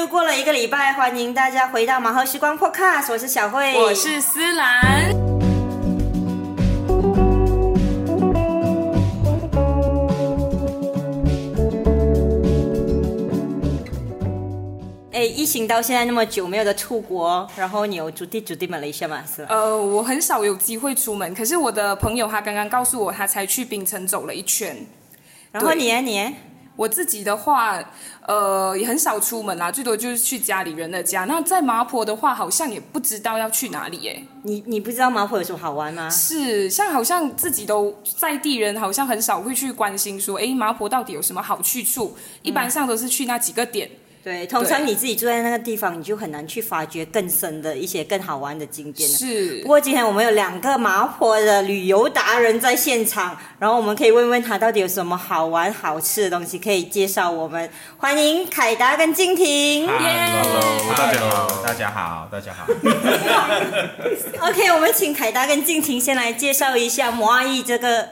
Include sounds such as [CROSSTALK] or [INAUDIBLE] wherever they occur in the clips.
又过了一个礼拜，欢迎大家回到马和时光 Podcast，我是小慧，我是思兰。哎，疫情到现在那么久没有的出国，然后你有主地主地马来西亚吗？是吧？呃，我很少有机会出门，可是我的朋友他刚刚告诉我，他才去槟城走了一圈。然后你呢？你呢？我自己的话，呃，也很少出门啦，最多就是去家里人的家。那在麻坡的话，好像也不知道要去哪里耶。你你不知道麻坡有什么好玩吗？是，像好像自己都在地人，好像很少会去关心说，哎，麻坡到底有什么好去处？一般上都是去那几个点。对，通常你自己住在那个地方，你就很难去发掘更深的一些更好玩的景点是。不过今天我们有两个麻坡的旅游达人在现场，然后我们可以问问他到底有什么好玩好吃的东西可以介绍我们。欢迎凯达跟静婷。Hello，大家好，大家好，大家好。[LAUGHS] OK，我们请凯达跟静婷先来介绍一下摩阿义这个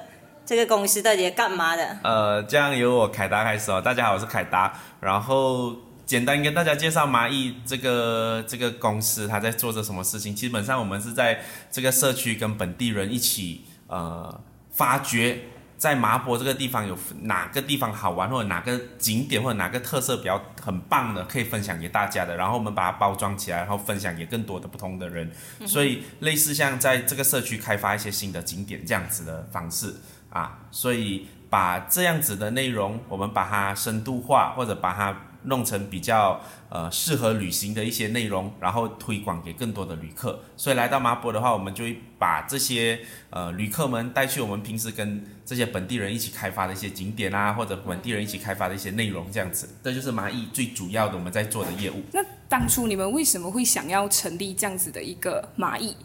这个公司到底干嘛的。呃，这样由我凯达开始哦。大家好，我是凯达，然后。简单跟大家介绍蚂蚁这个这个公司，它在做着什么事情。基本上我们是在这个社区跟本地人一起，呃，发掘在麻坡这个地方有哪个地方好玩，或者哪个景点或者哪个特色比较很棒的，可以分享给大家的。然后我们把它包装起来，然后分享给更多的不同的人。所以类似像在这个社区开发一些新的景点这样子的方式啊，所以把这样子的内容，我们把它深度化，或者把它。弄成比较呃适合旅行的一些内容，然后推广给更多的旅客。所以来到麻坡的话，我们就会把这些呃旅客们带去我们平时跟这些本地人一起开发的一些景点啊，或者本地人一起开发的一些内容，这样子。这就是蚂蚁最主要的我们在做的业务。那当初你们为什么会想要成立这样子的一个蚂蚁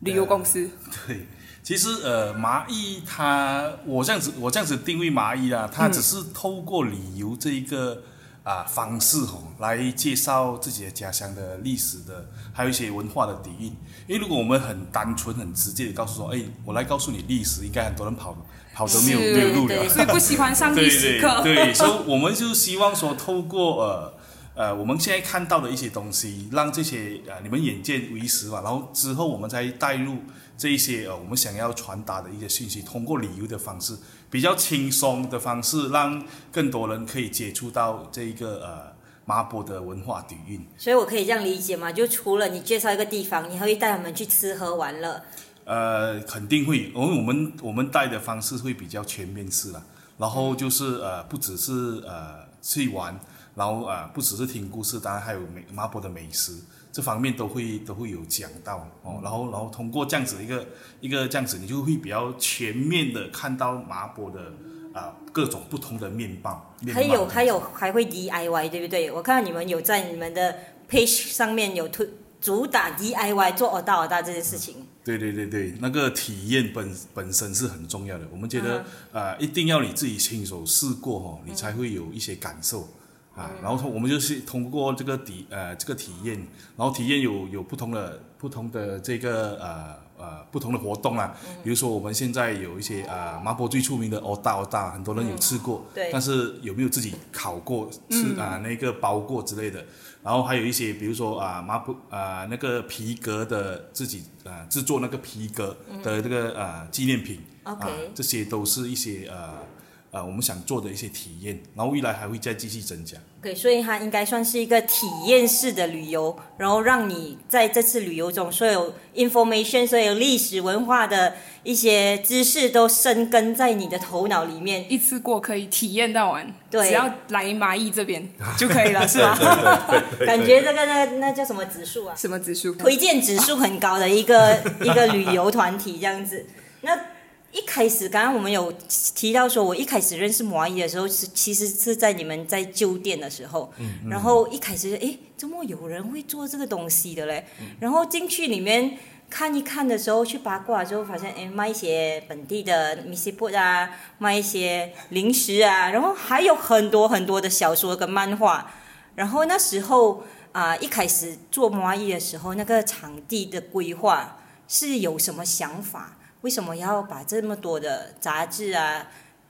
旅游公司？对，其实呃蚂蚁它我这样子我这样子定位蚂蚁啊，它只是透过旅游这一个。啊，方式哦，来介绍自己的家乡的历史的，还有一些文化的底蕴。因为如果我们很单纯、很直接的告诉说，哎，我来告诉你历史，应该很多人跑跑得没有没有路了，所以不喜欢上历史 [LAUGHS] 课。对，所以我们就希望说，透过呃呃，我们现在看到的一些东西，让这些呃你们眼见为实嘛，然后之后我们再带入。这一些呃，我们想要传达的一些信息，通过旅游的方式，比较轻松的方式，让更多人可以接触到这一个呃麻坡的文化底蕴。所以我可以这样理解吗？就除了你介绍一个地方，你还会带他们去吃喝玩乐？呃，肯定会，因为我们我们带的方式会比较全面式了。然后就是呃，不只是呃去玩，然后呃不只是听故事，当然还有美麻坡的美食。这方面都会都会有讲到哦，然后然后通过这样子一个一个这样子，你就会比较全面的看到麻婆的啊各种不同的面貌。还有还有还会 DIY 对不对？我看到你们有在你们的 page 上面有推主打 DIY 做耳大耳大这件事情。对对对对，那个体验本本身是很重要的。我们觉得啊，一定要你自己亲手试过哦，你才会有一些感受。啊，然后通我们就是通过这个体呃这个体验，然后体验有有不同的不同的这个呃呃不同的活动啊，比如说我们现在有一些啊麻婆最出名的欧大欧大，很多人有吃过，对，但是有没有自己烤过吃啊那个包过之类的，然后还有一些比如说啊麻婆啊那个皮革的自己啊制作那个皮革的这个啊纪念品，OK，这些都是一些呃。呃，我们想做的一些体验，然后未来还会再继续增加。对，所以它应该算是一个体验式的旅游，然后让你在这次旅游中，所有 information、所有历史文化的一些知识都生根在你的头脑里面，一次过可以体验到完。对，只要来蚂蚁这边 [LAUGHS] 就可以了，是吧？感觉这个那那叫什么指数啊？什么指数？推荐指数很高的一个一个旅游团体这样子。那一开始，刚刚我们有提到说，我一开始认识摩伊的时候是其实是在你们在旧店的时候，嗯然后一开始哎，怎么有人会做这个东西的嘞？然后进去里面看一看的时候，去八卦之后发现，哎，卖一些本地的米西布啊，卖一些零食啊，然后还有很多很多的小说跟漫画。然后那时候啊，一开始做摩伊的时候，那个场地的规划是有什么想法？为什么要把这么多的杂志啊、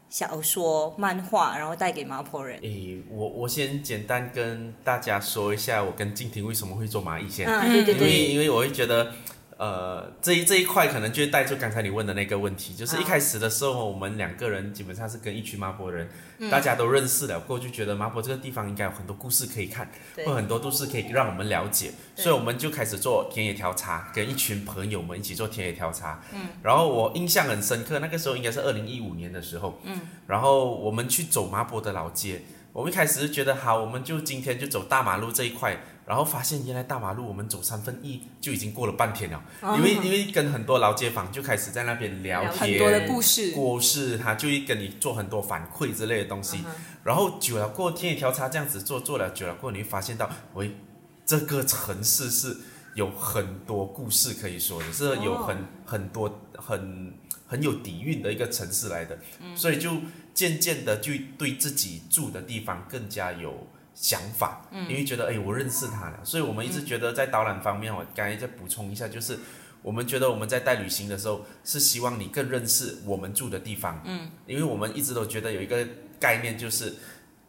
小说、漫画，然后带给麻坡人？诶，我我先简单跟大家说一下，我跟静婷为什么会做蚂蚁先。嗯，对对因为，因为我会觉得，呃，这一这一块可能就带出刚才你问的那个问题，就是一开始的时候，我们两个人基本上是跟一群麻坡人，嗯。大家都认识了，过后就觉得麻坡这个地方应该有很多故事可以看，对。或很多都是可以让我们了解，所以我们就开始做田野调查，跟一群朋友们一起做田野调查。嗯，然后我印象很深刻，那个时候应该是二零一五年的时候，嗯，然后我们去走麻坡的老街。我们一开始是觉得好，我们就今天就走大马路这一块，然后发现原来大马路我们走三分一就已经过了半天了，因为因为跟很多老街坊就开始在那边聊聊天，很多的故事，故事，他就会跟你做很多反馈之类的东西。然后久了过后田野调查这样子做做了久了过后，你会发现到，喂，这个城市是有很多故事可以说的，是有很、很多很很有底蕴的一个城市来的，所以就渐渐的就对自己住的地方更加有。想法，因为觉得哎，我认识他了，所以我们一直觉得在导览方面，我刚才再补充一下，就是我们觉得我们在带旅行的时候，是希望你更认识我们住的地方，嗯，因为我们一直都觉得有一个概念，就是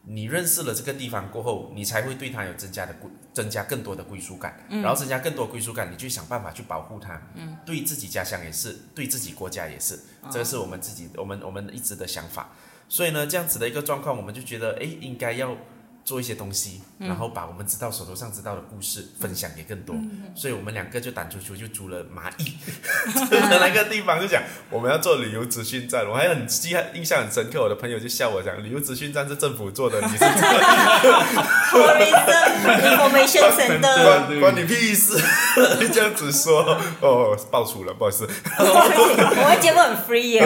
你认识了这个地方过后，你才会对它有增加的归，增加更多的归属感，然后增加更多归属感，你就想办法去保护它，嗯，对自己家乡也是，对自己国家也是，这个是我们自己，我们我们一直的想法，所以呢，这样子的一个状况，我们就觉得，哎，应该要。做一些东西，然后把我们知道手头上知道的故事分享给更多，所以我们两个就胆出出就租了蚂蚁。的 [LAUGHS] 那个地方，就讲我们要做旅游资讯站，我还很记印象很深刻，我的朋友就笑我讲，旅游资讯站是政府做的，你是 Tourism [LAUGHS] Information Center，[LAUGHS] 关关你屁事，这样子说哦，爆出了，不好意思。我们节目很 free 耶，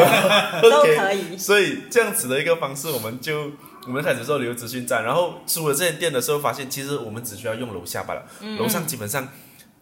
都可以。所以这样子的一个方式，我们就我们开始做旅游资讯站，然后出了这些店的时候，发现其实我们只需要用楼下罢了，楼上基本上也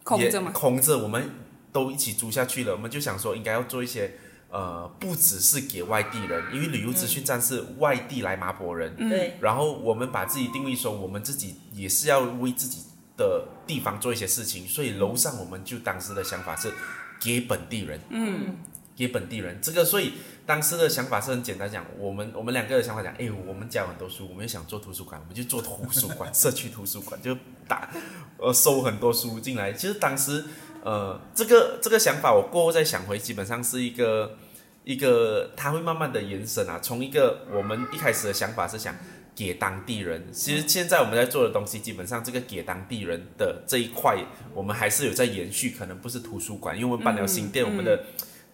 空着嘛，空着，我们都一起租下去了。我们就想说，应该要做一些呃，不只是给外地人，因为旅游资讯站是外地来麻坡人，对，然后我们把自己定位说，我们自己也是要为自己的地方做一些事情，所以楼上我们就当时的想法是给本地人，嗯，给本地人。这个，所以当时的想法是很简单讲，我们我们两个的想法讲，哎，我们家有很多书，我们也想做图书馆，我们就做图书馆，[LAUGHS] 社区图书馆，就打呃收很多书进来。其实当时呃这个这个想法，我过后再想回，基本上是一个一个，它会慢慢的延伸啊，从一个我们一开始的想法是想。给当地人，其实现在我们在做的东西，基本上这个给当地人的这一块，我们还是有在延续，可能不是图书馆，因为我们搬了新店，我们的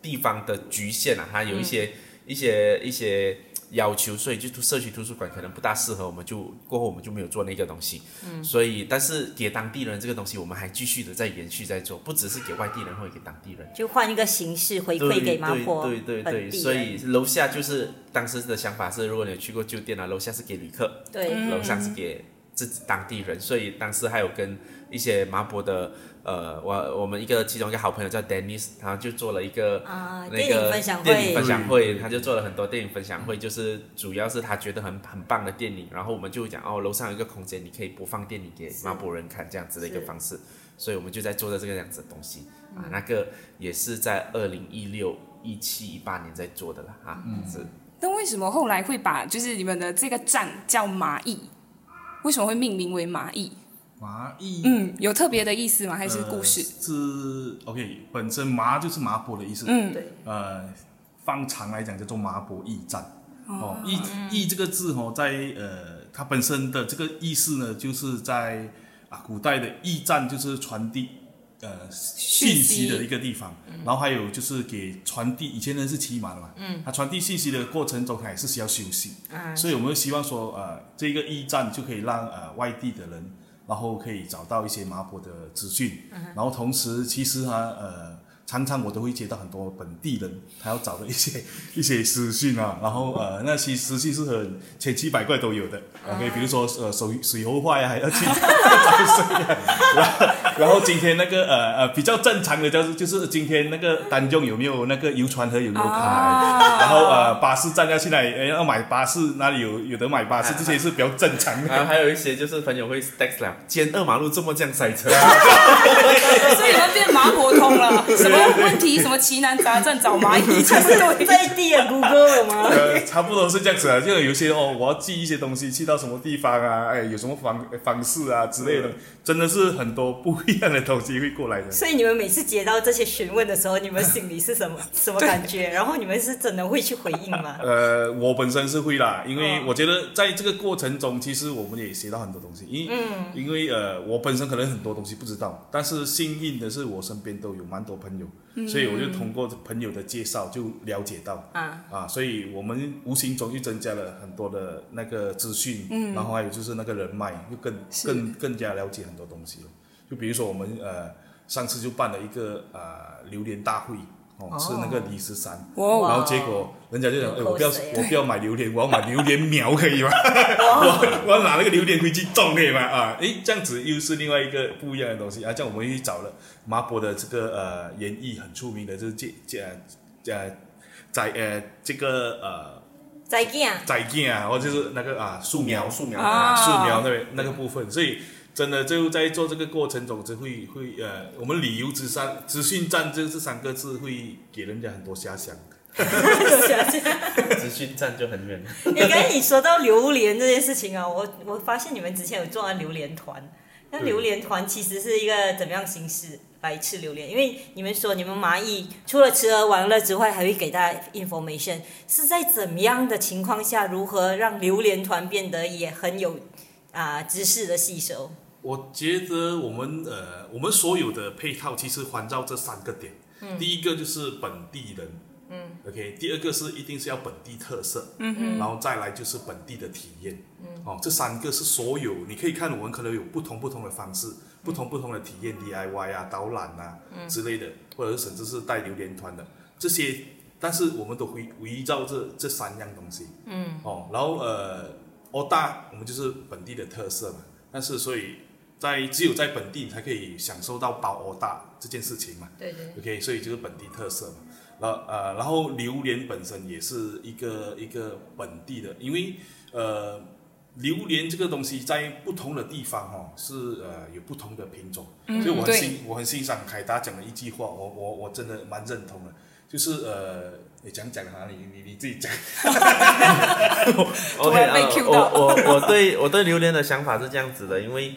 地方的局限啊，它有一些、一些一些要求，所以就社区图书馆可能不大适合，我们就过后我们就没有做那个东西。嗯，所以但是给当地人这个东西，我们还继续的在延续在做，不只是给外地人或者给当地人。就换一个形式回馈给麻坡对对对所以楼下就是当时的想法是，如果你去过旧店啊，楼下是给旅客，对楼上是给自己当地人，所以当时还有跟一些麻坡的呃，我我们一个其中一个好朋友叫 Dennis，他就做了一个啊，那电影个分享会。电影分，享会，他就做了很多电影分享会，就是主要是他觉得很很棒的电影，然后我们就讲哦，楼上有一个空间，你可以播放电影给麻坡人看这样子的一个方式，所以我们就在做的这个样子的东西。啊，那个也是在二零一六、一七、一八年在做的了啊，是。那为什么后来会把就是你们的这个站叫蚂蚁？为什么会命名为麻蚁？麻蚁，嗯，有特别的意思吗？还是呃故事？是 OK，本身麻就是麻婆的意思，嗯，对，呃，放长来讲叫做麻婆驿站。哦，驿驿这个字哦，在呃，它本身的这个意思呢，就是在啊古代的驿站就是传递呃信息。息的一个地方，然后还有就是给传递，以前人是骑马的嘛，嗯，他传递信息的过程中，他也是需要休息，啊，所以我们希望说，呃，这个驿站就可以让呃外地的人，然后可以找到一些麻婆的资讯，然后同时其实他呃，常常我都会接到很多本地人他要找的一些一些私信啊，然后呃那些私信是很千奇百怪都有的，OK，比如说呃水水喉坏啊，还要去找水啊，然后然后今天那个呃呃比较正常的就是就是今天那个丹中有没有那个游船河有没有开，然后呃巴士站要去哪里，呃要买巴士哪里有有得买巴士，这些是比较正常的。还有还有一些就是朋友会 text 了，今天二马路这么这样塞车，[LAUGHS] 所以你们变麻婆通了，什问题，什么奇难杂症找蚂蚁，就是对。在地的谷歌了吗？呃，差不多是这样子啊，就有些哦，我要寄一些东西寄到什么地方啊，哎，有什么方方式啊之类的，真的是很多不一样的东西会过来的。所以你们每次接到这些询问的时候，你们心里是什么 [LAUGHS] 什么感觉？然后你们是真的会去回应吗？[LAUGHS] 呃，我本身是会啦，因为哦我觉得在这个过程中，其实我们也学到很多东西。因、嗯因为呃，我本身可能很多东西不知道，但是幸运的是我身边都有蛮多朋友，嗯所以我就通过朋友的介绍就了解到啊，啊，所以我们无形中就增加了很多的那个资讯，嗯，然后还有就是那个人脉，就更更更加了解很多东西了。就比如说我们呃上次就办了一个呃榴莲大会。哦，吃那个李十三，哇然后结果人家就讲，哎，我不要我不要买榴莲，[LAUGHS] 我要买榴莲苗，可以吗？[LAUGHS] 我我要拿那个榴莲回去种，可以吗？啊，哎，这样子又是另外一个不一样的东西啊。这样我们去找了麻坡的这个呃园艺很出名的，就是这这呃在呃这个呃再见。栽茎啊，或者就是那个啊树苗树苗啊啊树苗那边那个部分，所以。真的就在做这个过程中，就会会呃，我们旅游之三资讯站这这三个字会给人家很多遐想。资讯站就很远。你刚才你说到榴莲这件事情啊，我我发现你们之前有做完榴莲团，那榴莲团其实是一个怎么样形式来吃榴莲？因为你们说你们蚂蚁除了吃喝玩乐之外，还会给大家 information，是在怎么样的情况下，如何让榴莲团变得也很有啊、知识的吸收？我觉得我们呃，我们所有的配套其实环绕这三个点。嗯、第一个就是本地人，嗯，OK。第二个是一定是要本地特色，嗯然后再来就是本地的体验，嗯，哦，这三个是所有你可以看，我们可能有不同不同的方式，不同不同的体验，DIY 啊、导览啊、之类的，或者是甚至是带榴莲团的。这些，但是我们都围围绕这这三样东西，嗯，哦，然后呃，欧大我们就是本地的特色嘛，但是所以在只有在本地才可以享受到包欧大这件事情嘛。对对，OK，所以就是本地特色嘛。然后呃，然后榴莲本身也是一个一个本地的，因为呃，榴莲这个东西在不同的地方哦是呃有不同的品种，所以我很对欣我很欣赏凯达讲的一句话，我我我真的蛮认同的，就是呃，你讲讲哪里你你自己讲。[LAUGHS] 我我我对我对榴莲的想法是这样子的，因为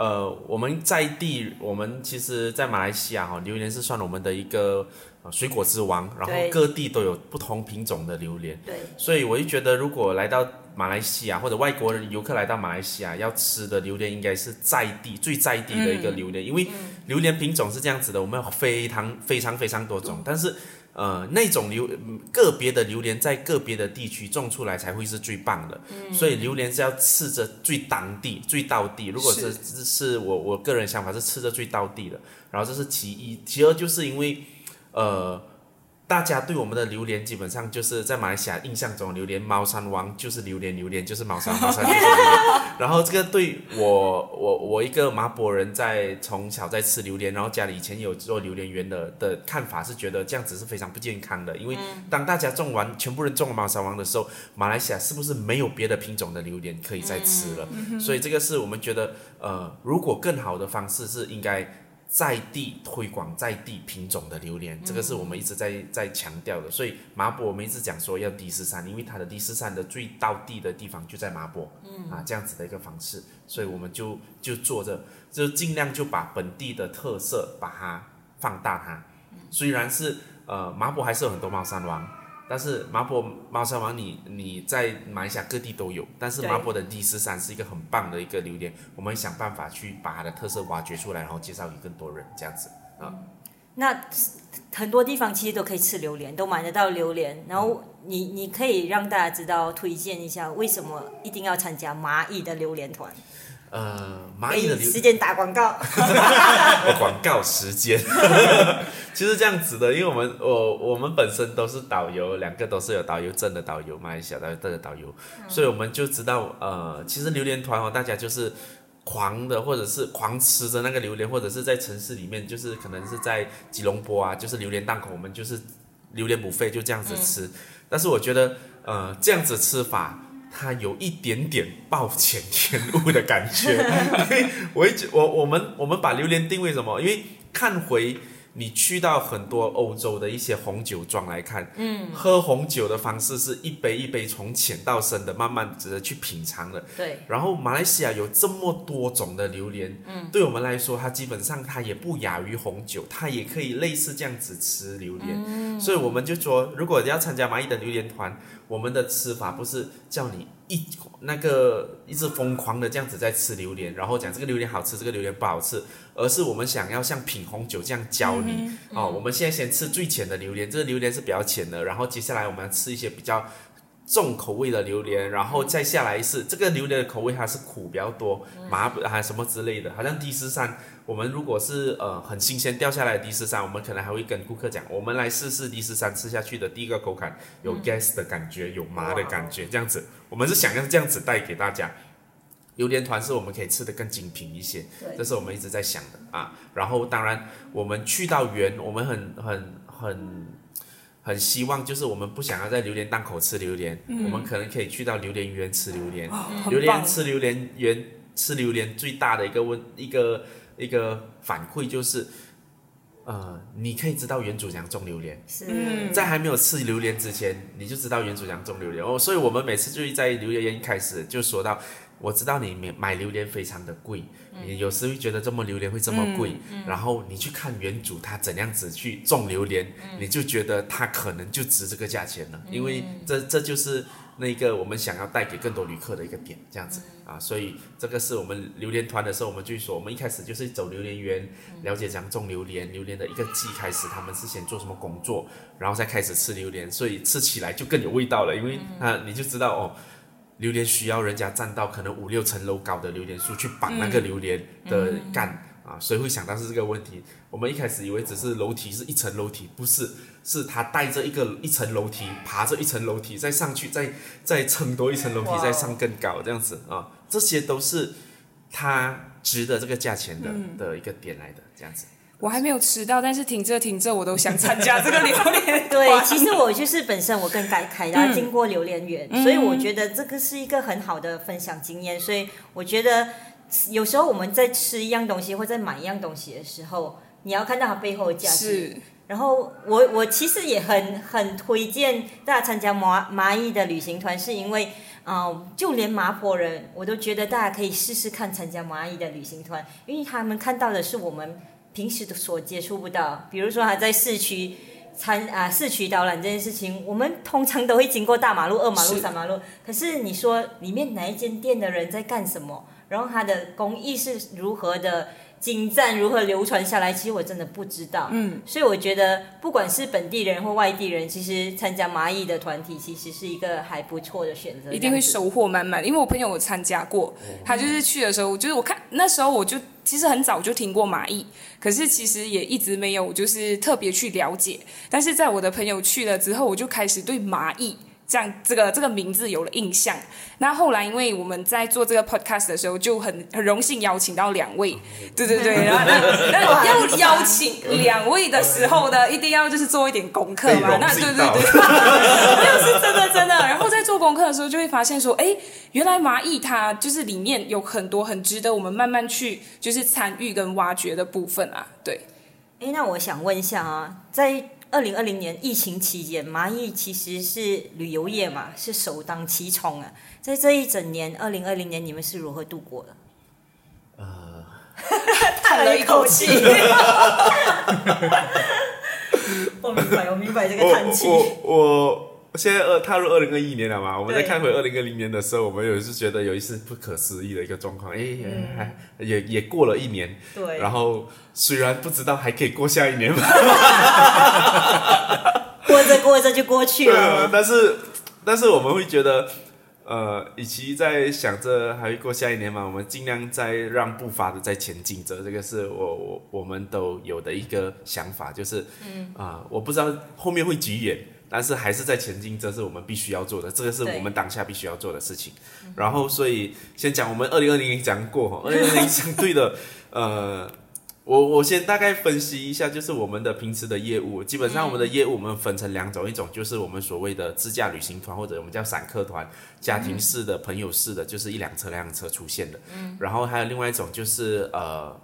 呃我们在地，我们其实，在马来西亚哈、榴莲是算我们的一个、呃、水果之王，然后各地都有不同品种的榴莲，对，所以我就觉得，如果来到马来西亚或者外国人游客来到马来西亚，要吃的榴莲应该是在地最在地的一个榴莲，因为榴莲品种是这样子的，我们有非常非常非常多种，但是呃那种榴嗯个别的榴莲在个别的地区种出来才会是最棒的，所以榴莲是要吃着最当地最道地，如果是是是我我个人想法是吃着最道地的，然后这是其一，其二就是因为呃。大家对我们的榴莲基本上就是在马来西亚印象中，榴莲猫山王就是榴莲，榴莲就是猫山，猫山就是榴莲。然后这个对我我我一个麻坡人在从小在吃榴莲，然后家里以前有做榴莲园的的看法是觉得这样子是非常不健康的，因为当大家种完全部人种了猫山王的时候，马来西亚是不是没有别的品种的榴莲可以再吃了？所以这个是我们觉得呃，如果更好的方式是应该。在地推广在地品种的榴莲，这个是我们一直在在强调的。所以麻坡我们一直讲说要第十三，因为它的第十三的最到地的地方就在麻坡，嗯啊这样子的一个方式，所以我们就就做着，就尽量就把本地的特色把它放大它。虽然是呃麻坡还是有很多猫山王，但是麻婆猫山王你你在马来西亚各地都有，但是对麻婆的第十三是一个很棒的一个榴莲，我们想办法去把它的特色挖掘出来，然后介绍给更多人这样子啊。那很多地方其实都可以吃榴莲，都买得到榴莲。然后你你可以让大家知道，推荐一下为什么一定要参加蚂蚁的榴莲团。呃，蚂蚁的榴时间打广告。[LAUGHS] 哦广告时间，[LAUGHS] 其实这样子的，因为我们我我们本身都是导游，两个都是有导游证的导游，马来西亚的的导游，所以我们就知道，呃，其实榴莲团哦，大家就是狂的，或者是狂吃着那个榴莲，或者是在城市里面，就是可能是在吉隆坡啊，就是榴莲档口，我们就是榴莲补费就这样子吃，但是我觉得，呃，这样子吃法。它有一点点暴殄天物的感觉，[LAUGHS] 因为我一直我我们我们把榴莲定位什么？因为看回你去到很多欧洲的一些红酒庄来看，嗯，喝红酒的方式是一杯一杯从浅到深的，慢慢值得去品尝的。对，然后马来西亚有这么多种的榴莲，嗯，对我们来说，它基本上它也不亚于红酒，它也可以类似这样子吃榴莲。所以我们就说，如果要参加蚂蚁的榴莲团，我们的吃法不是叫你一那个一直疯狂的这样子在吃榴莲，然后讲这个榴莲好吃，这个榴莲不好吃，而是我们想要像品红酒这样教你。哦，我们现在先吃最浅的榴莲，这个榴莲是比较浅的，然后接下来我们要吃一些比较。重口味的榴莲，然后再下来是这个榴莲的口味，它是苦比较多，麻还什么之类的。好像第四山，我们如果是呃很新鲜掉下来的第四山，我们可能还会跟顾客讲，我们来试试第士三吃下去的第一个口感有 gas 的感觉，有麻的感觉，这样子，我们是想要这样子带给大家。榴莲团是我们可以吃的更精品一些，这是我们一直在想的啊。然后当然我们去到园，我们很很很。很希望就是我们不想要在榴莲档口吃榴莲，我们可能可以去到榴莲园吃榴莲。榴莲吃榴莲园吃榴莲最大的一个问一个一个反馈就是，呃，你可以知道原主怎样种榴莲。是，在还没有吃榴莲之前，你就知道原主怎样种榴莲哦。所以我们每次就是在榴莲园一开始就说到。我知道你买买榴莲非常的贵，你有时会觉得这么榴莲会这么贵，然后你去看原主他怎样子去种榴莲，你就觉得他可能就值这个价钱了，因为这这就是那个我们想要带给更多旅客的一个点，这样子。啊，所以这个是我们榴莲团的时候，我们就说我们一开始就是走榴莲园，了解怎样种榴莲，榴莲的一个季开始，他们是先做什么工作，然后再开始吃榴莲，所以吃起来就更有味道了，因为啊你就知道哦。榴莲需要人家站到可能五六层楼高的榴莲树去绑那个榴莲的干啊，谁会想到是这个问题？我们一开始以为只是楼梯是一层楼梯，不是，是他带着一个一层楼梯，爬着一层楼梯再上去，再再撑多一层楼梯再上更高这样子啊，这些都是他值得这个价钱的的一个点来的这样子。我还没有吃到，但是停着停着我都想参加这个榴莲。[LAUGHS] 对，其实我就是本身我跟凯凯达经过榴莲园，所以我觉得这个是一个很好的分享经验。所以我觉得有时候我们在吃一样东西或在买一样东西的时候，你要看到它背后的价值。然后我我其实也很很推荐大家参加麻蚂蚁的旅行团，是因为嗯，就连麻婆人我都觉得大家可以试试看参加蚂蚁的旅行团，因为他们看到的是我们。平时的所接触不到，比如说他在市区参啊市区导览这件事情，我们通常都会经过大马路、二马路、三马路。可是你说里面哪一间店的人在干什么，然后他的工艺是如何的？精湛如何流传下来？其实我真的不知道。嗯，所以我觉得不管是本地人或外地人，其实参加蚂蚁的团体其实是一个还不错的选择。一定会收获满满，因为我朋友有参加过，他就是去的时候，就是我看那时候我就其实很早就听过蚂蚁，可是其实也一直没有就是特别去了解。但是在我的朋友去了之后，我就开始对蚂蚁。这样，这个这个名字有了印象。那后来，因为我们在做这个 podcast 的时候，就很很荣幸邀请到两位，对对对。然后，那 [LAUGHS] 要邀请两位的时候呢，一定要就是做一点功课嘛。那对对对，那 [LAUGHS] 是真的真的。然后在做功课的时候，就会发现说，哎，原来蚂蚁它就是里面有很多很值得我们慢慢去就是参与跟挖掘的部分啊。对。哎，那我想问一下啊，在二零二零年疫情期间，蚂蚁其实是旅游业嘛，是首当其冲啊。在这一整年，二零二零年你们是如何度过的？呃，[LAUGHS] 叹了一口气。[LAUGHS] 我明白，我明白这个叹气。我我。现在二踏入二零二一年了嘛？我们再看回二零二零年的时候，我们有一次觉得有一次不可思议的一个状况，哎，也也过了一年，对。然后虽然不知道还可以过下一年，[LAUGHS] 过着过着就过去了。但是但是我们会觉得，呃，与其在想着还会过下一年嘛，我们尽量在让步伐的在前进着。这个是我我我们都有的一个想法，就是嗯啊，我不知道后面会几远。但是还是在前进，这是我们必须要做的，这个是我们当下必须要做的事情。然后，所以先讲我们二零二零年讲过哈，[LAUGHS] 二零二零相对的，呃，我我先大概分析一下，就是我们的平时的业务，基本上我们的业务我们分成两种，一种就是我们所谓的自驾旅行团，或者我们叫散客团，家庭式的、朋友式的，就是一辆车、两辆车出现的。嗯。然后还有另外一种就是呃。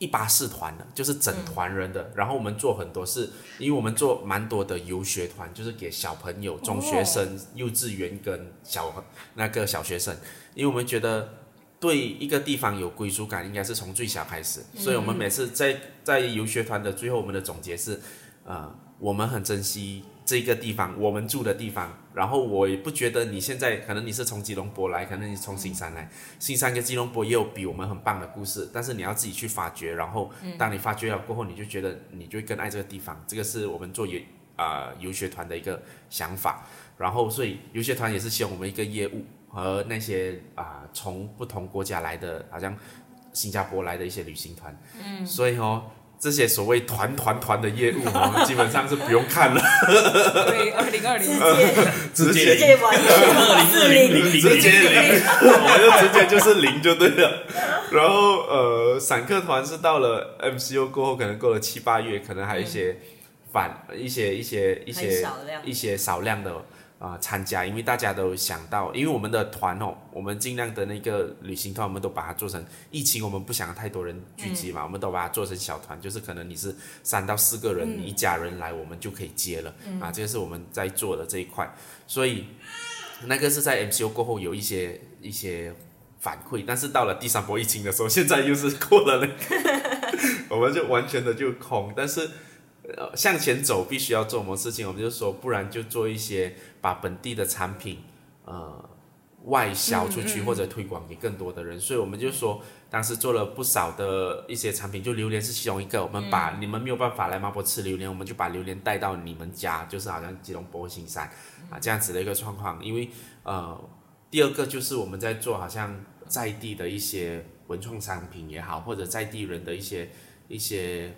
一八四团的，就是整团人的。然后我们做很多事，因为我们做蛮多的游学团，就是给小朋友、中学生、幼稚园跟小那个小学生，因为我们觉得对一个地方有归属感，应该是从最小开始。所以我们每次在在游学团的最后，我们的总结是，呃，我们很珍惜这个地方，我们住的地方。然后我也不觉得你现在可能你是从吉隆坡来，可能你从新山来，新山跟吉隆坡也有比我们很棒的故事，但是你要自己去发掘。然后当你发掘了过后，你就觉得你就会更爱这个地方。这个是我们做游啊、游学团的一个想法。然后所以游学团也是希望我们一个业务和那些啊、从不同国家来的，好像新加坡来的一些旅行团，嗯，所以哦。这些所谓团团团的业务 [LAUGHS] 我们，基本上是不用看了，对，二零二零。[LAUGHS] 直接直接直接完全四零。直接零，我们就直接就是零就对了。然后呃，散客团是到了 MCU 过后，可能过了七八月，可能还有一些反一些一些一些少量。一些少量的啊、参加，因为大家都想到，因为我们的团哦，我们尽量的那个旅行团，我们都把它做成疫情，我们不想太多人聚集嘛，我们都把它做成小团，就是可能你是三到四个人，你一家人来，我们就可以接了、啊，这个是我们在做的这一块，所以那个是在 MCO 过后有一些一些反馈，但是到了第三波疫情的时候，现在又是过了那个，[LAUGHS] 我们就完全的就空，但是。呃，向前走必须要做什么事情？我们就说，不然就做一些把本地的产品，呃，外销出去或者推广给更多的人。所以我们就说，当时做了不少的一些产品，就榴莲是其中一个。我们把你们没有办法来麻坡吃榴莲，我们就把榴莲带到你们家，就是好像吉隆坡、新山啊这样子的一个状况。因为呃，第二个就是我们在做好像在地的一些文创商品也好，或者在地人的一些一些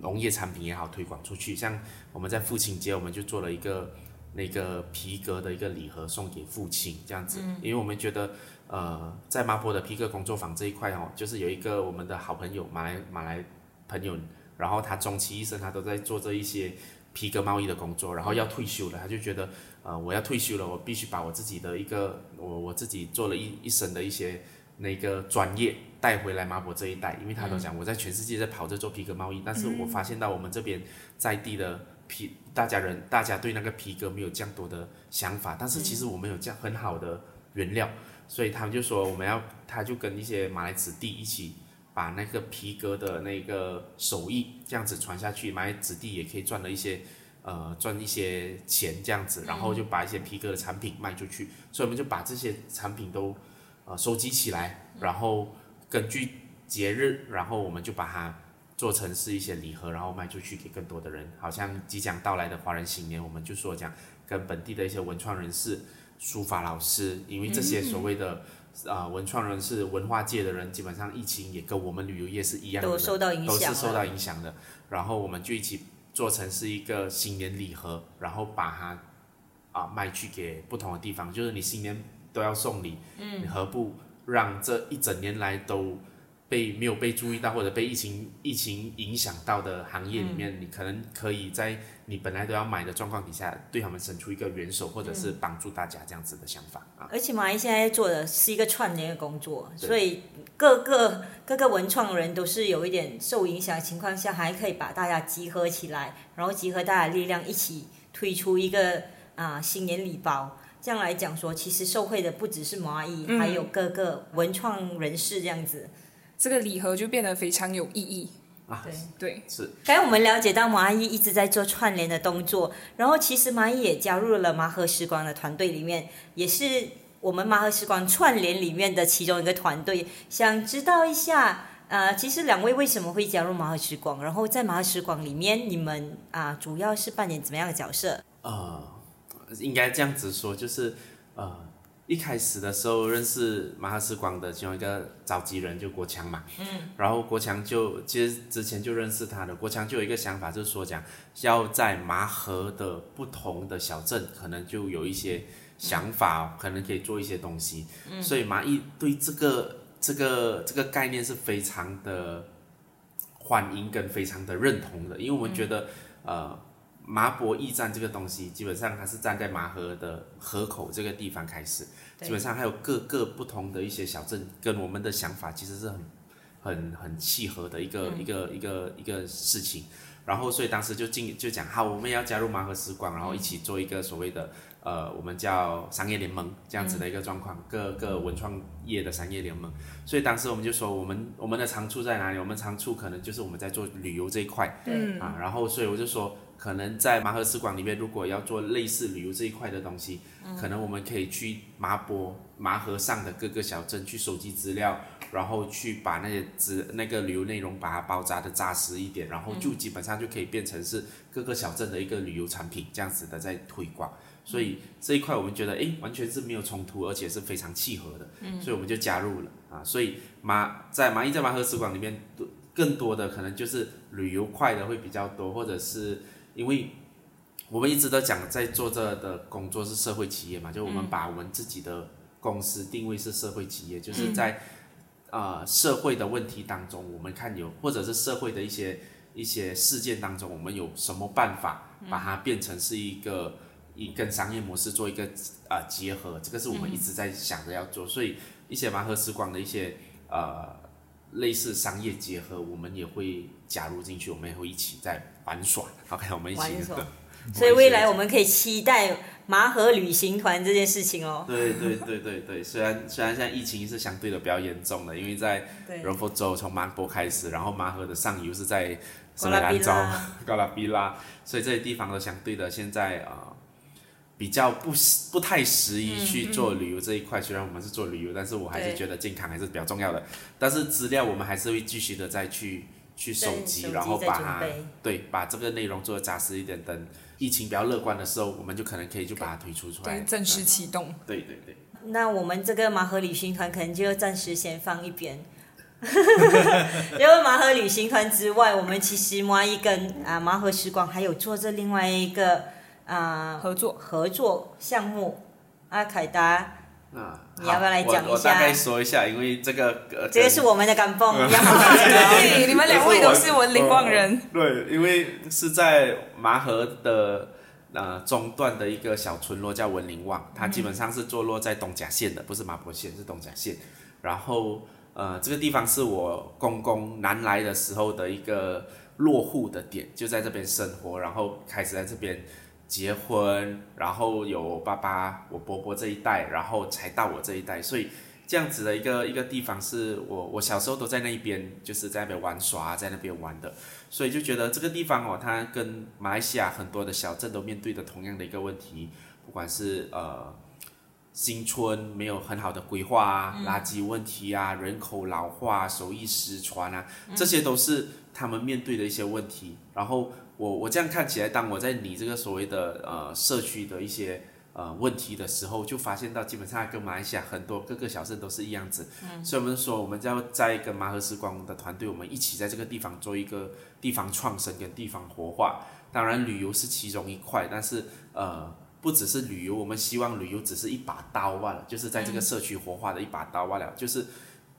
农业产品也好推广出去。像我们在父亲节，我们就做了一个那个皮革的一个礼盒送给父亲这样子，因为我们觉得呃，在麻坡的皮革工作坊这一块哦，就是有一个我们的好朋友马来马来朋友，然后他终其一生他都在做这一些皮革贸易的工作，然后要退休了，他就觉得呃我要退休了，我必须把我自己的一个我我自己做了一一生的一些那个专业带回来麻坡这一带，因为他都讲我在全世界在跑着做皮革贸易，但是我发现到我们这边在地的皮大家人大家对那个皮革没有这样多的想法，但是其实我们有这样很好的原料，所以他们就说我们要他就跟一些马来子弟一起。把那个皮革的那个手艺这样子传下去，马来子弟也可以赚了一些呃赚一些钱这样子，然后就把一些皮革的产品卖出去，所以我们就把这些产品都呃收集起来，然后根据节日，然后我们就把它做成是一些礼盒，然后卖出去给更多的人。好像即将到来的华人新年，我们就说讲跟本地的一些文创人士、书法老师，因为这些所谓的。啊、文创人士、文化界的人，基本上疫情也跟我们旅游业是一样的，都受到影响都。是受到影响的。然后我们就一起做成是一个新年礼盒，然后把它啊卖去给不同的地方。就是你新年都要送礼，嗯，你何不让这一整年来都被没有被注意到或者被疫情疫情影响到的行业里面，你可能可以在你本来都要买的状况底下，对他们伸出一个援手，或者是帮助大家这样子的想法啊。而且马来现在做的是一个串联的工作，所以各个各个文创人都是有一点受影响的情况下，还可以把大家集合起来，然后集合大家的力量一起推出一个啊、新年礼包。这样来讲说，其实受惠的不只是蚂蚁，嗯还有各个文创人士这样子。这个礼盒就变得非常有意义。啊，对。对，是刚才我们了解到蚂蚁一直在做串联的动作，然后其实蚂蚁也加入了麻和时光的团队里面，也是我们麻和时光串联里面的其中一个团队。想知道一下，呃，其实两位为什么会加入麻和时光？然后在麻和时光里面，你们啊、主要是扮演怎么样的角色？呃，应该这样子说，就是呃，一开始的时候认识马哈时光的其中一个召集人就国强嘛，嗯，然后国强就其实之前就认识他的，国强就有一个想法，就是说讲要在麻河的不同的小镇，可能就有一些想法，可能可以做一些东西，嗯，所以麻蚁对这个这个这个概念是非常的欢迎跟非常的认同的，因为我们觉得、呃。麻博驿站这个东西，基本上它是站在麻河的河口这个地方开始，基本上还有各个不同的一些小镇，跟我们的想法其实是很很很契合的一个、一个一个一个事情。然后所以当时就进就讲好，我们要加入麻河时光，然后一起做一个所谓的呃，我们叫商业联盟这样子的一个状况，各个文创业的商业联盟。所以当时我们就说，我们我们的长处在哪里？我们长处可能就是我们在做旅游这一块，对。啊，然后所以我就说，可能在麻和时光里面，如果要做类似旅游这一块的东西，可能我们可以去麻波、麻河上的各个小镇去收集资料，然后去把那些资那个旅游内容把它包扎的扎实一点，然后就基本上就可以变成是各个小镇的一个旅游产品这样子的在推广。所以这一块我们觉得，诶，完全是没有冲突，而且是非常契合的，嗯所以我们就加入了啊。所以麻在麻衣在麻河时光里面，更多的可能就是旅游块的会比较多，或者是因为我们一直都讲在做这的工作是社会企业嘛，就我们把我们自己的公司定位是社会企业，就是在呃社会的问题当中，我们看有或者是社会的一些一些事件当中，我们有什么办法把它变成是一个以跟商业模式做一个呃结合，这个是我们一直在想着要做，所以一些麻和时光的一些呃类似商业结合，我们也会加入进去，我们也会一起在玩耍。OK，我们一起 [LAUGHS] 所以未来我们可以期待麻河旅行团这件事情哦。对对对对对，虽然虽然现在疫情是相对的比较严重的，因为在对柔佛州从麻波开始，然后麻河的上游是在斯高拉比里兰州拉、高拉比拉，所以这些地方都相对的现在呃比较不不太适宜去做旅游这一块。虽然我们是做旅游，但是我还是觉得健康还是比较重要的。但是资料我们还是会继续的再去去收集，然后把它对把这个内容做的扎实一点。等疫情比较乐观的时候，我们就可能可以就把它推出出来对，。正式启动。对对对。那我们这个麻河旅行团可能就要暂时先放一边。因为麻河旅行团之外，我们其实麻一跟啊麻河时光还有做着另外一个啊合作合作项目。阿凯达，啊，你要不要来讲一下？我我大概说一下，因为这个呃，这个是我们的感动，要好好讲。对，[LAUGHS] 你们两位都是文林望人，对，因为是在麻河的呃中段的一个小村落叫文林望，它基本上是坐落在东甲县的，不是麻坡县，是东甲县。然后呃，这个地方是我公公南来的时候的一个落户的点，就在这边生活，然后开始在这边结婚，然后有我爸爸、我伯伯这一代，然后才到我这一代，所以这样子的一个一个地方是我我小时候都在那边，就是在那边玩耍，在那边玩的，所以就觉得这个地方哦，它跟马来西亚很多的小镇都面对的同样的一个问题，不管是呃新村没有很好的规划啊，垃圾问题啊，人口老化、手艺失传啊，这些都是他们面对的一些问题。然后我我这样看起来，当我在你这个所谓的呃社区的一些呃问题的时候，就发现到基本上跟马来西亚很多各个小镇都是一样子。所以我们说，我们要在跟马和时光的团队，我们一起在这个地方做一个地方创生跟地方活化。当然，旅游是其中一块，但是呃。不只是旅游，我们希望旅游只是一把刀罢了，就是在这个社区活化的一把刀罢了。就是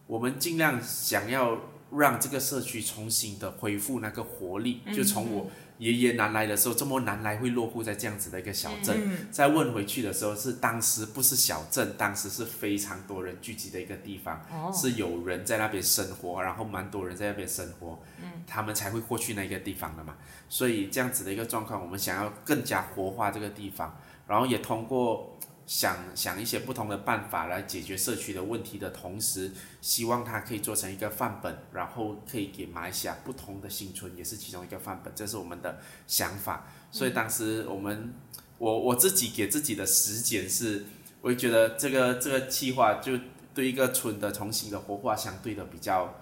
我们尽量想要让这个社区重新的恢复那个活力，就从我爷爷南来的时候，这么难来会落户在这样子的一个小镇，再问回去的时候是当时不是小镇，当时是非常多人聚集的一个地方，是有人在那边生活，然后蛮多人在那边生活，他们才会过去那个地方的嘛。所以这样子的一个状况，我们想要更加活化这个地方。然后也通过想想一些不同的办法来解决社区的问题的同时，希望它可以做成一个范本，然后可以给马来西亚不同的新村也是其中一个范本，这是我们的想法。所以当时我们我我自己给自己的时间是，我会觉得这个这个计划就对一个村的重新的活化相对的比较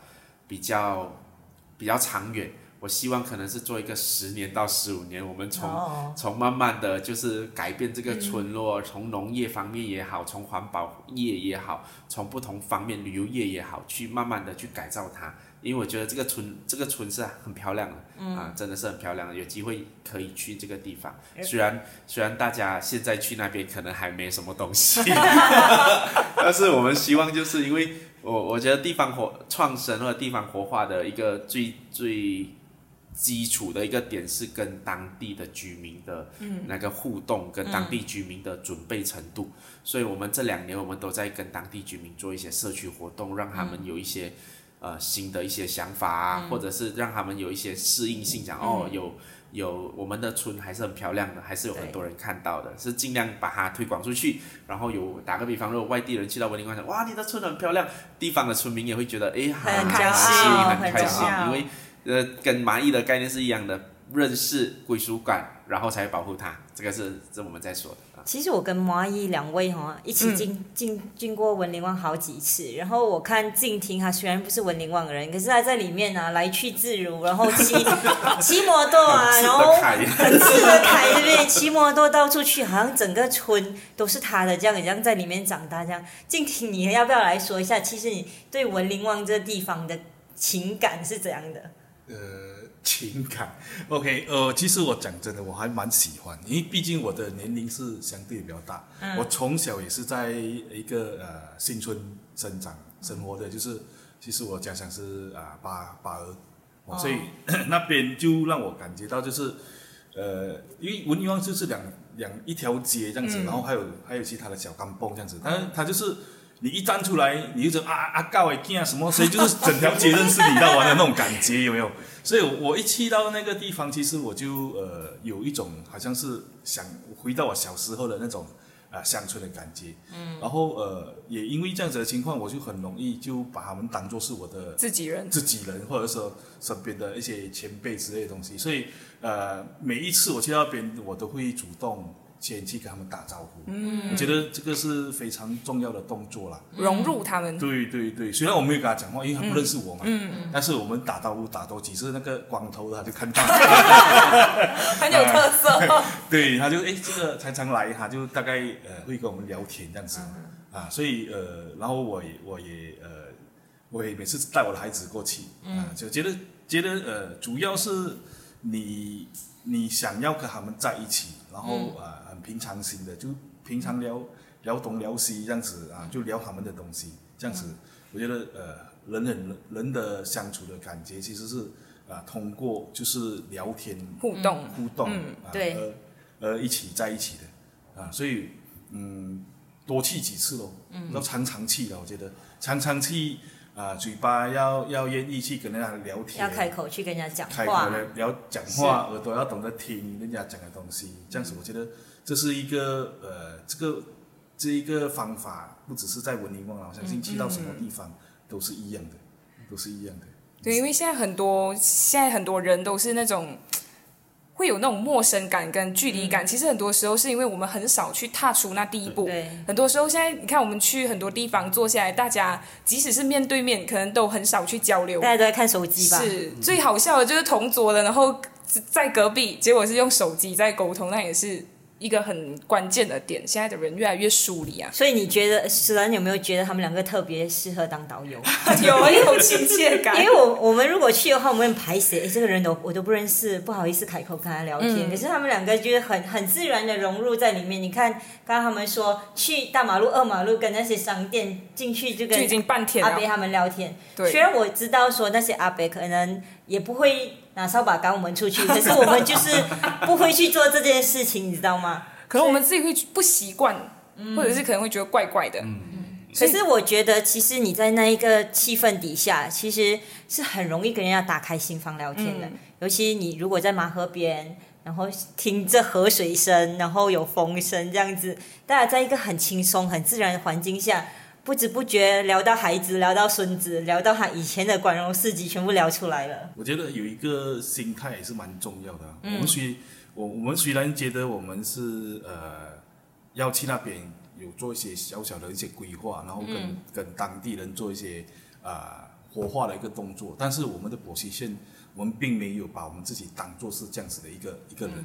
比较比较长远。我希望可能是做一个十年到十五年，我们从哦，从慢慢的就是改变这个村落，从农业方面也好，从环保业也好，从不同方面旅游业也好，去慢慢的去改造它。因为我觉得这个村这个村是很漂亮的，啊，真的是很漂亮的，有机会可以去这个地方。虽然虽然大家现在去那边可能还没什么东西，[LAUGHS] 但是我们希望就是因为我我觉得地方活创生或者地方活化的一个最最基础的一个点是跟当地的居民的那个互动，跟当地居民的准备程度。所以我们这两年我们都在跟当地居民做一些社区活动，让他们有一些呃新的一些想法啊，或者是让他们有一些适应性，讲哦有有我们的村还是很漂亮的，还是有很多人看到的，是尽量把它推广出去。然后有打个比方，如果外地人去到文林广场，哇，你的村很漂亮，地方的村民也会觉得哎很开骄心，傲很开心因为呃跟蚂蚁的概念是一样的，认识归属感，然后才保护它，这个是这我们在说的啊。其实我跟蚂蚁两位哈一起进进进过文林旺好几次，然后我看静婷她虽然不是文林旺人，可是她在里面啊来去自如，然后骑 [LAUGHS] 骑摩托啊，自然后很自得开，对不对？骑摩托到处去，好像整个村都是她的，这样，这样在里面长大这样。静婷，你要不要来说一下？其实你对文林旺这地方的情感是怎样的？呃，情感，[LAUGHS] OK，呃，其实我讲真的，我还蛮喜欢，因为毕竟我的年龄是相对比较大，我从小也是在一个呃新村生长生活的，就是其实我家乡是啊巴巴尔，哦。所以 [COUGHS] 那边就让我感觉到就是呃，因为文林旺就是两两一条街这样子，然后还有还有其他的小干蹦这样子，但是它就是。你一站出来，你就觉得啊啊告诶啊什么，所以就是整条街认识你到完的那种感觉，有没有？[LAUGHS] 所以我一去到那个地方，其实我就呃有一种好像是想回到我小时候的那种啊、乡村的感觉。嗯。然后呃也因为这样子的情况，我就很容易就把他们当做是我的自己人。自己人，或者说身边的一些前辈之类的东西。所以呃每一次我去到那边，我都会主动先去跟他们打招呼。嗯。我觉得这个是非常重要的动作啦。融入他们，对对对，虽然我没有跟他讲话，因为他不认识我嘛，嗯，但是我们打招呼打多几次，那个光头他就看到，[LAUGHS] 很有特色。[LAUGHS] 对，他就哎这个常常来，他就大概呃会跟我们聊天这样子，啊，所以呃，然后我也我也呃，我也每次带我的孩子过去，啊，就觉得觉得呃，主要是你你想要跟他们在一起，然后啊、很平常心的，就平常聊聊东聊西这样子啊，就聊他们的东西，这样子，我觉得呃，人人人的相处的感觉其实是啊，通过就是聊天互动，互动，嗯啊，对。而而一起在一起的啊，所以嗯，多去几次咯，嗯，要常常去的，我觉得。常常去啊，嘴巴要要愿意去跟人家聊天，要开口去跟人家讲开口话，来聊讲话，耳朵要懂得听人家讲的东西，这样子我觉得这是一个呃，这个这一个方法，不只是在文林旺啦，我相信去到什么地方都是一样的，都是一样的。对，因为现在很多现在很多人都是那种 [TSK] 会有那种陌生感跟距离感。其实很多时候是因为我们很少去踏出那第一步。很多时候现在你看我们去很多地方坐下来，大家即使是面对面，可能都很少去交流大。家都在看手机吧？是最好笑的就是同桌的，然后在隔壁，结果是用手机在沟通，那也是一个很关键的点。现在的人越来越疏离啊，所以你觉得史兰有没有觉得他们两个特别适合当导游？[LAUGHS] [LAUGHS] 有一种亲切感。因为我我们如果去的话，我们很排谁？诶这个人都我都不认识，不好意思开口跟他聊天。可是他们两个就是很很自然的融入在里面。你看，刚刚他们说去大马路、二马路跟那些商店进去就跟就已经半天了。阿伯他们聊天。对虽然我知道说那些阿伯可能也不会拿扫把赶我们出去，[LAUGHS] 可是我们就是不会去做这件事情，你知道吗？可能我们自己会不习惯，或者是可能会觉得怪怪的。可是我觉得，其实你在那一个气氛底下，其实是很容易跟人家打开心房聊天的。尤其你如果在马河边，然后听着河水声，然后有风声这样子，大家在一个很轻松、很自然的环境下，不知不觉聊到孩子，聊到孙子，聊到他以前的光荣事迹，全部聊出来了。我觉得有一个心态也是蛮重要的啊、我们虽我我们虽然觉得我们是呃要去那边有做一些小小的一些规划，然后跟、跟当地人做一些啊、活化的一个动作，但是我们的博西县，我们并没有把我们自己当做是这样子的一个一个人，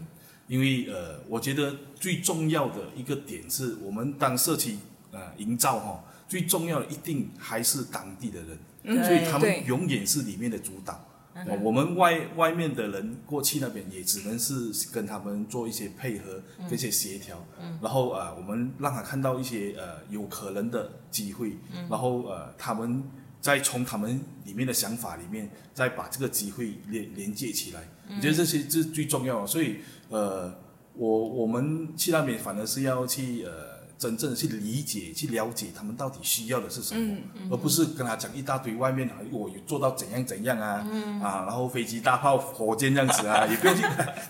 因为呃，我觉得最重要的一个点是我们当社区呃营造哈、最重要的一定还是当地的人，所以他对。们永远是里面的主导。哦，我们外外面的人过去那边也只能是跟他们做一些配合，跟一些协调，然后呃，我们让他看到一些呃有可能的机会，然后呃，他们再从他们里面的想法里面，再把这个机会连连接起来。我觉得这些这是最重要的，所以呃，我我们去那边反而是要去呃真正的去理解、去了解他们到底需要的是什么，而不是跟他讲一大堆外面啊我有做到怎样怎样啊，啊，然后飞机、大炮、火箭这样子啊，[LAUGHS] 也不用去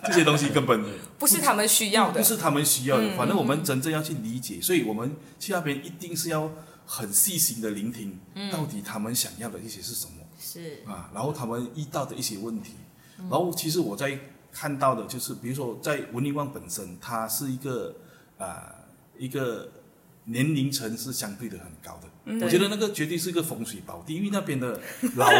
这些东西根本不是他们需要的。不。是他们需要的，反正我们真正要去理解，所以我们去那边一定是要很细心的聆听，到底他们想要的一些是什么。是。啊，然后他们遇到的一些问题，然后其实我在看到的就是，比如说在文林旺本身，它是一个啊、一个年龄层是相对的很高的，我觉得那个绝对是一个风水宝地，因为那边的老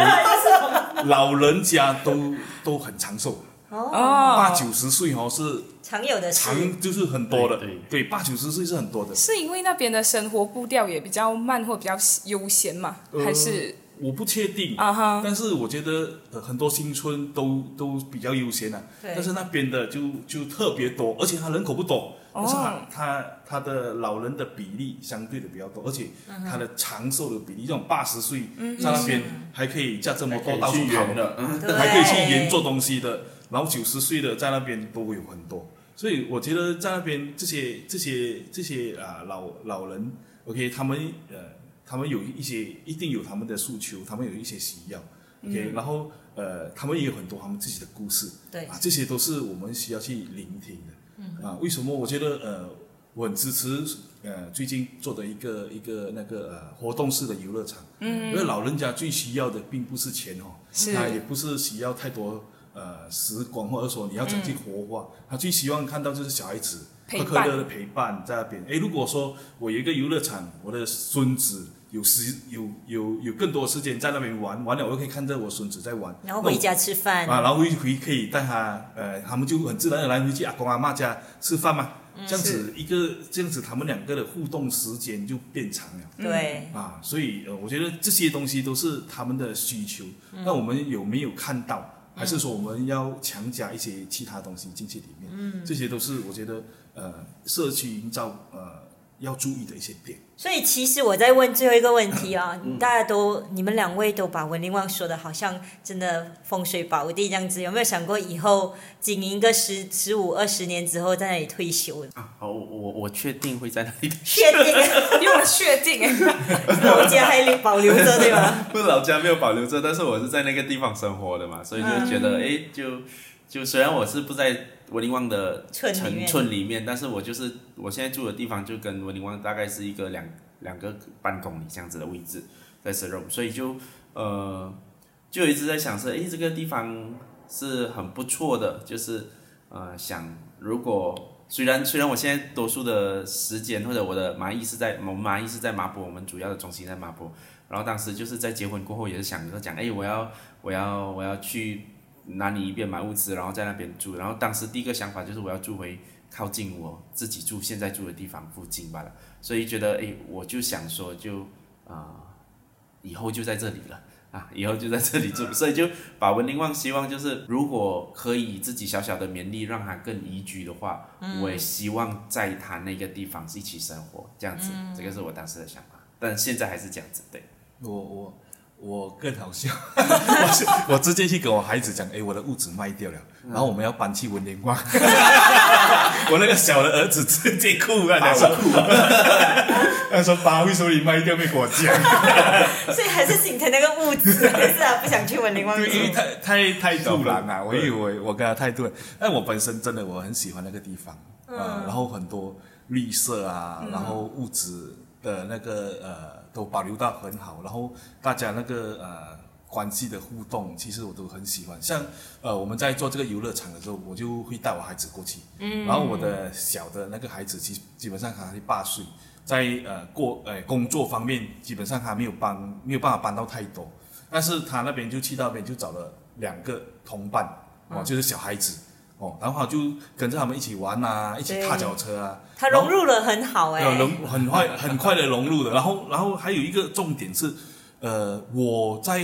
[LAUGHS] 老人家都都很长寿，哦，八哦，九十岁哦是常有的事，长就是很多的，对。对，八九十岁是很多的。是因为那边的生活步调也比较慢或比较悠闲嘛？呃还是我不确定，啊哈？但是我觉得、呃、很多新村都都比较悠闲啊，对。但是那边的就就特别多，而且它人口不多，哦。但是它它它的老人的比例相对的比较多，而且它的长寿的比例，这种八十岁在那边还可以驾这么多到处去跑的，嗯。还可以去研做东西的，然后九十岁的在那边都有很多，所以我觉得在那边这些这些这些啊老老人，OK，他们呃他们有一些一定有他们的诉求，他们有一些需要，OK，、然后呃他们也有很多他们自己的故事，对。啊，这些都是我们需要去聆听的，啊，为什么我觉得呃我很支持呃最近做的一个一个那个呃活动式的游乐场，嗯，因为老人家最需要的并不是钱哦，是。他也不是需要太多呃时光，或者说你要怎么去活化，他最希望看到就是小孩子快快乐乐的陪伴在那边。诶，如果说我有一个游乐场，我的孙子有时有有有更多时间在那边玩，玩了我又可以看着我孙子在玩，然后回家吃饭，啊，然后回回可以带他，呃，他们就很自然而然回去阿公阿妈家吃饭嘛，这样子一个这样子，他们两个的互动时间就变长了。对，啊，所以呃，我觉得这些东西都是他们的需求。那我们有没有看到？还是说我们要强加一些其他东西进去里面？嗯，这些都是我觉得呃，社区营造呃要注意的一些点。所以其实我在问最后一个问题啊，大家都你们两位都把文林旺说的好像真的风水宝地这样子，有没有想过以后经营个十十五二十年之后在那里退休？啊，好，我我我确定会在那里。确定 [LAUGHS] 用了确定哎，老家还留保留着对吧？[LAUGHS] 不是老家没有保留着，但是我是在那个地方生活的嘛，所以就觉得哎、诶就就虽然我是不在文林旺的城村里面，但是我就是我现在住的地方就跟文林旺大概是一个两两个半公里这样子的位置，在 s e r o 所以就呃就一直在想说，哎，这个地方是很不错的，就是呃想如果。虽然虽然我现在多数的时间或者我的蚂蚁是在我们蚂蚁是在麻坡，我们主要的中心在麻坡，然后当时就是在结婚过后，也是想着讲，哎，我要我要我要去哪里一边买物资，然后在那边住。然后当时第一个想法就是我要住回靠近我自己住现在住的地方附近罢了。所以觉得，哎，我就想说就，啊，以后就在这里了。[LAUGHS] 啊，以后就在这里住，所以就把文林旺希望就是，如果可以自己小小的勉力让他更宜居的话，我也希望在他那个地方一起生活，这样子，这个是我当时的想法，但现在还是这样子，对。我我我更好笑，[LAUGHS] 我是我直接去跟我孩子讲，哎，我的屋子卖掉了，然后我们要搬去文联旺。[LAUGHS] 我那个小的儿子直接哭啊，他 [LAUGHS] 说哭，他说爸，为什么你卖掉没跟我讲？所以还是心疼那个物质，还是啊不想去文林旺住对，。因为太太太突然了，我以为我跟他太突然，但我本身真的我很喜欢那个地方，啊，然后很多绿色啊，然后物质的那个呃都保留到很好，然后大家那个呃关系的互动，其实我都很喜欢。像呃我们在做这个游乐场的时候，我就会带我孩子过去，嗯然后我的小的那个孩子基基本上他是八岁。在呃过呃工作方面，基本上他没有帮没有办法帮到太多，但是他那边就去那边就找了两个同伴哦，就是小孩子哦，然后就跟着他们一起玩啊，一起踏脚车啊，他融入了很好哎、然后融 [LAUGHS] 很快很快的融入的。然后然后还有一个重点是，呃，我在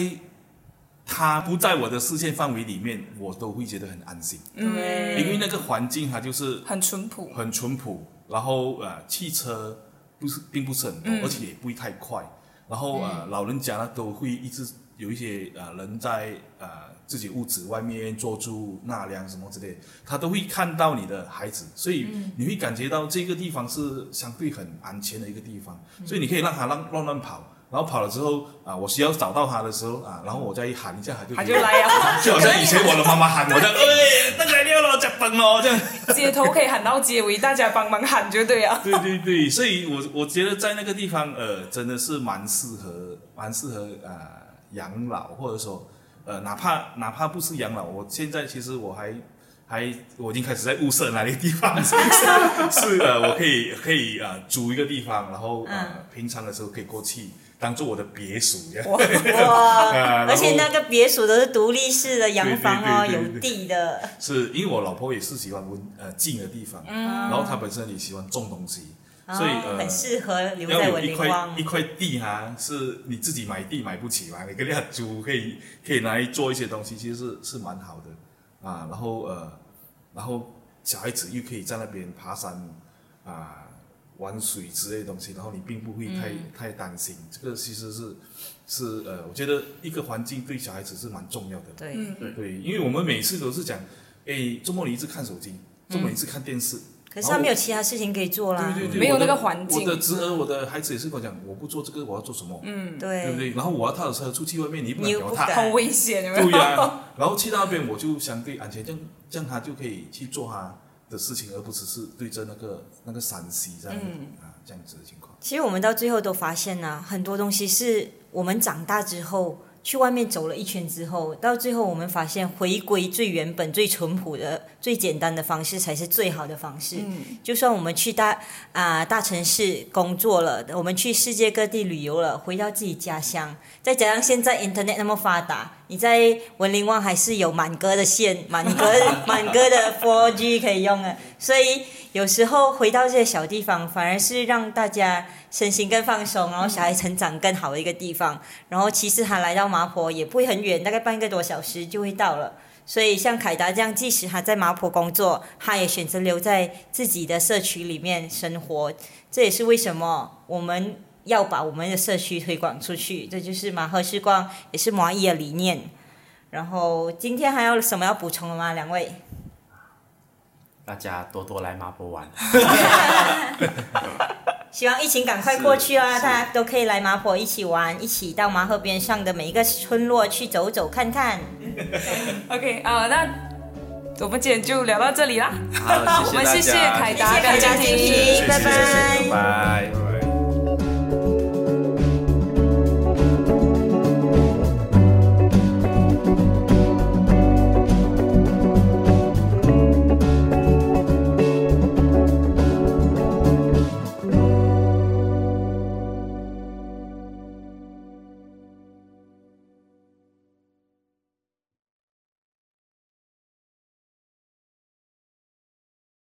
他不在我的视线范围里面，我都会觉得很安心，对，因为那个环境它就是很淳朴。很淳朴，然后呃汽车不是并不是很多，嗯。而且也不会太快，然后呃老人家呢都会一直有一些呃人在呃自己屋子外面做住纳凉什么之类，他都会看到你的孩子，所以你会感觉到这个地方是相对很安全的一个地方，所以你可以让他乱乱乱跑。然后跑了之后啊，我需要找到他的时候啊，然后我再一喊一下，他就他就来呀，就好像以前我的妈妈喊我这样，哎，大来了，加崩了这样。街头可以喊到街尾，大家帮忙喊就对啊。[LAUGHS] 对对对，所以我我觉得在那个地方，呃，真的是蛮适合，蛮适合呃养老，或者说呃，哪怕哪怕不是养老，我现在其实我还还我已经开始在物色哪里地方 [LAUGHS] 是是呃，我可以可以啊、呃、租一个地方，然后呃、平常的时候可以过去当做我的别墅一样。哇！[LAUGHS] 而且那个别墅都是独立式的洋房哦，对对对对对有地的。是因为我老婆也是喜欢温呃静的地方，然后她本身也喜欢种东西，所以很适合留在一块一。块地哈、是你自己买地买不起嘛，你跟人家租可以可以拿来做一些东西，其实是是蛮好的啊。然后呃，然后小孩子又可以在那边爬山啊、玩水之类的东西，然后你并不会太、嗯太担心。这个其实是是呃，我觉得一个环境对小孩子是蛮重要的。对，对，因为我们每次都是讲，哎，周末你一直看手机，周末你一直看电视。可是他没有其他事情可以做啦。对对对，没有那个环境我的侄儿，我的孩子也是跟我讲，我不做这个，我要做什么？嗯，对对不对，然后我要踏着车出去外面，你不。你又不敢好危险，有没有？对呀、[LAUGHS] 然后去到那边我就相对安全，这样这样他就可以去做他的事情，而不只是对着那个那个山西这样、啊这样子的情况。其实我们到最后都发现呢、很多东西是我们长大之后去外面走了一圈之后，到最后我们发现回归最原本、最淳朴的、最简单的方式才是最好的方式。就算我们去大啊、大城市工作了，我们去世界各地旅游了，回到自己家乡，再加上现在 Internet 那么发达，你在文林旺还是有满格的线、满格 [LAUGHS] 满格的 4G 可以用啊，所以有时候回到这些小地方，反而是让大家身心更放松，然后小孩成长更好的一个地方。然后其实他来到麻婆也不会很远，大概半个多小时就会到了。所以像凯达这样，即使他在麻婆工作，他也选择留在自己的社区里面生活。这也是为什么我们要把我们的社区推广出去。这就是马赫时光，也是麻衣的理念。然后今天还有什么要补充的吗？两位？大家多多来麻坡玩。[LAUGHS] 希望疫情赶快过去啊！大家都可以来麻婆一起玩，一起到麻河边上的每一个村落去走走看看。OK 啊、那我们今天就聊到这里啦。好，[LAUGHS] 我们谢谢凯达谢谢凯达跟静婷静婷拜拜拜拜。